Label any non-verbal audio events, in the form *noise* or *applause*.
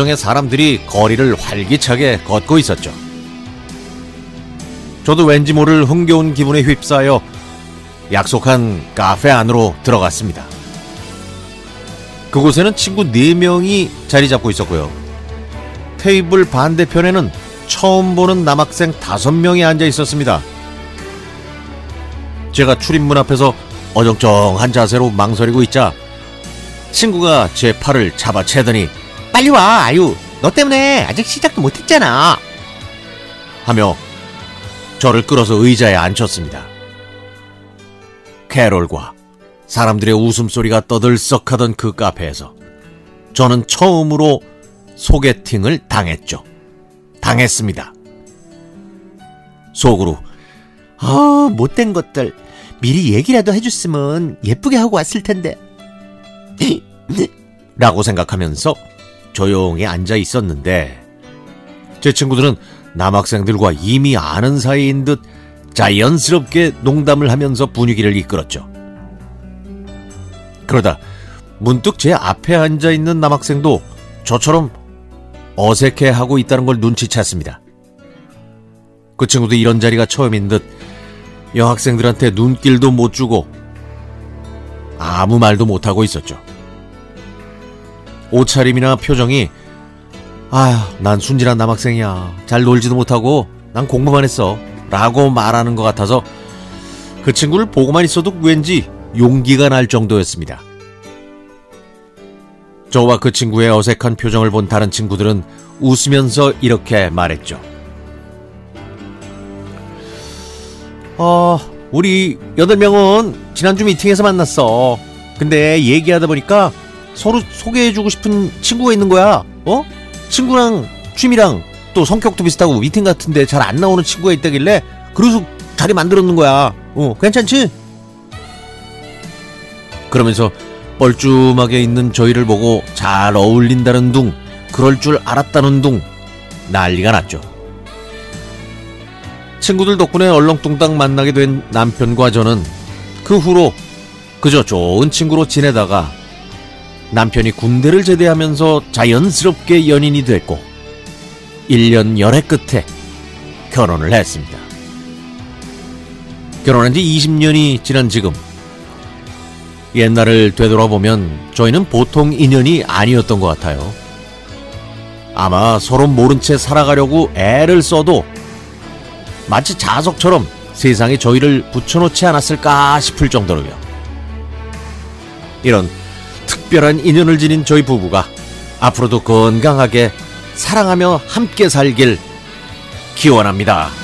의 사람들이 거리를 활기차게 걷고 있었죠. 저도 왠지 모를 흥겨운 기분에 휩싸여 약속한 카페 안으로 들어갔습니다. 그곳에는 친구 4명이 자리 잡고 있었고요. 테이블 반대편에는 처음 보는 남학생 5명이 앉아 있었습니다. 제가 출입문 앞에서 어정쩡한 자세로 망설이고 있자 친구가 제 팔을 잡아채더니 빨리 와, 아유. 너 때문에 아직 시작도 못했잖아. 하며 저를 끌어서 의자에 앉혔습니다. 캐롤과 사람들의 웃음소리가 떠들썩하던 그 카페에서 저는 처음으로 소개팅을 당했죠. 당했습니다. 속으로 아, 못된 것들. 미리 얘기라도 해줬으면 예쁘게 하고 왔을 텐데. *laughs* 라고 생각하면서 조용히 앉아 있었는데 제 친구들은 남학생들과 이미 아는 사이인 듯 자연스럽게 농담을 하면서 분위기를 이끌었죠. 그러다 문득 제 앞에 앉아 있는 남학생도 저처럼 어색해 하고 있다는 걸 눈치챘습니다. 그 친구도 이런 자리가 처음인 듯 여학생들한테 눈길도 못 주고 아무 말도 못하고 있었죠. 옷차림이나 표정이 아휴 난 순진한 남학생이야 잘 놀지도 못하고 난 공부만 했어 라고 말하는 것 같아서 그 친구를 보고만 있어도 왠지 용기가 날 정도였습니다. 저와 그 친구의 어색한 표정을 본 다른 친구들은 웃으면서 이렇게 말했죠. 어, 우리 여덟 명은 지난주 미팅에서 만났어. 근데 얘기하다 보니까 서로 소개해주고 싶은 친구가 있는 거야. 어? 친구랑 취미랑 또 성격도 비슷하고 미팅 같은데 잘 안 나오는 친구가 있다길래 그래서 자리 만들었는 거야. 어, 괜찮지? 그러면서 뻘쭘하게 있는 저희를 보고 잘 어울린다는 둥, 그럴 줄 알았다는 둥, 난리가 났죠. 친구들 덕분에 얼렁뚱땅 만나게 된 남편과 저는 그 후로 그저 좋은 친구로 지내다가 남편이 군대를 제대하면서 자연스럽게 연인이 됐고 1년 열애 끝에 결혼을 했습니다. 결혼한 지 20년이 지난 지금 옛날을 되돌아보면 저희는 보통 인연이 아니었던 것 같아요. 아마 서로 모른 채 살아가려고 애를 써도 마치 자석처럼 세상에 저희를 붙여놓지 않았을까 싶을 정도로요. 이런 특별한 인연을 지닌 저희 부부가 앞으로도 건강하게 사랑하며 함께 살길 기원합니다.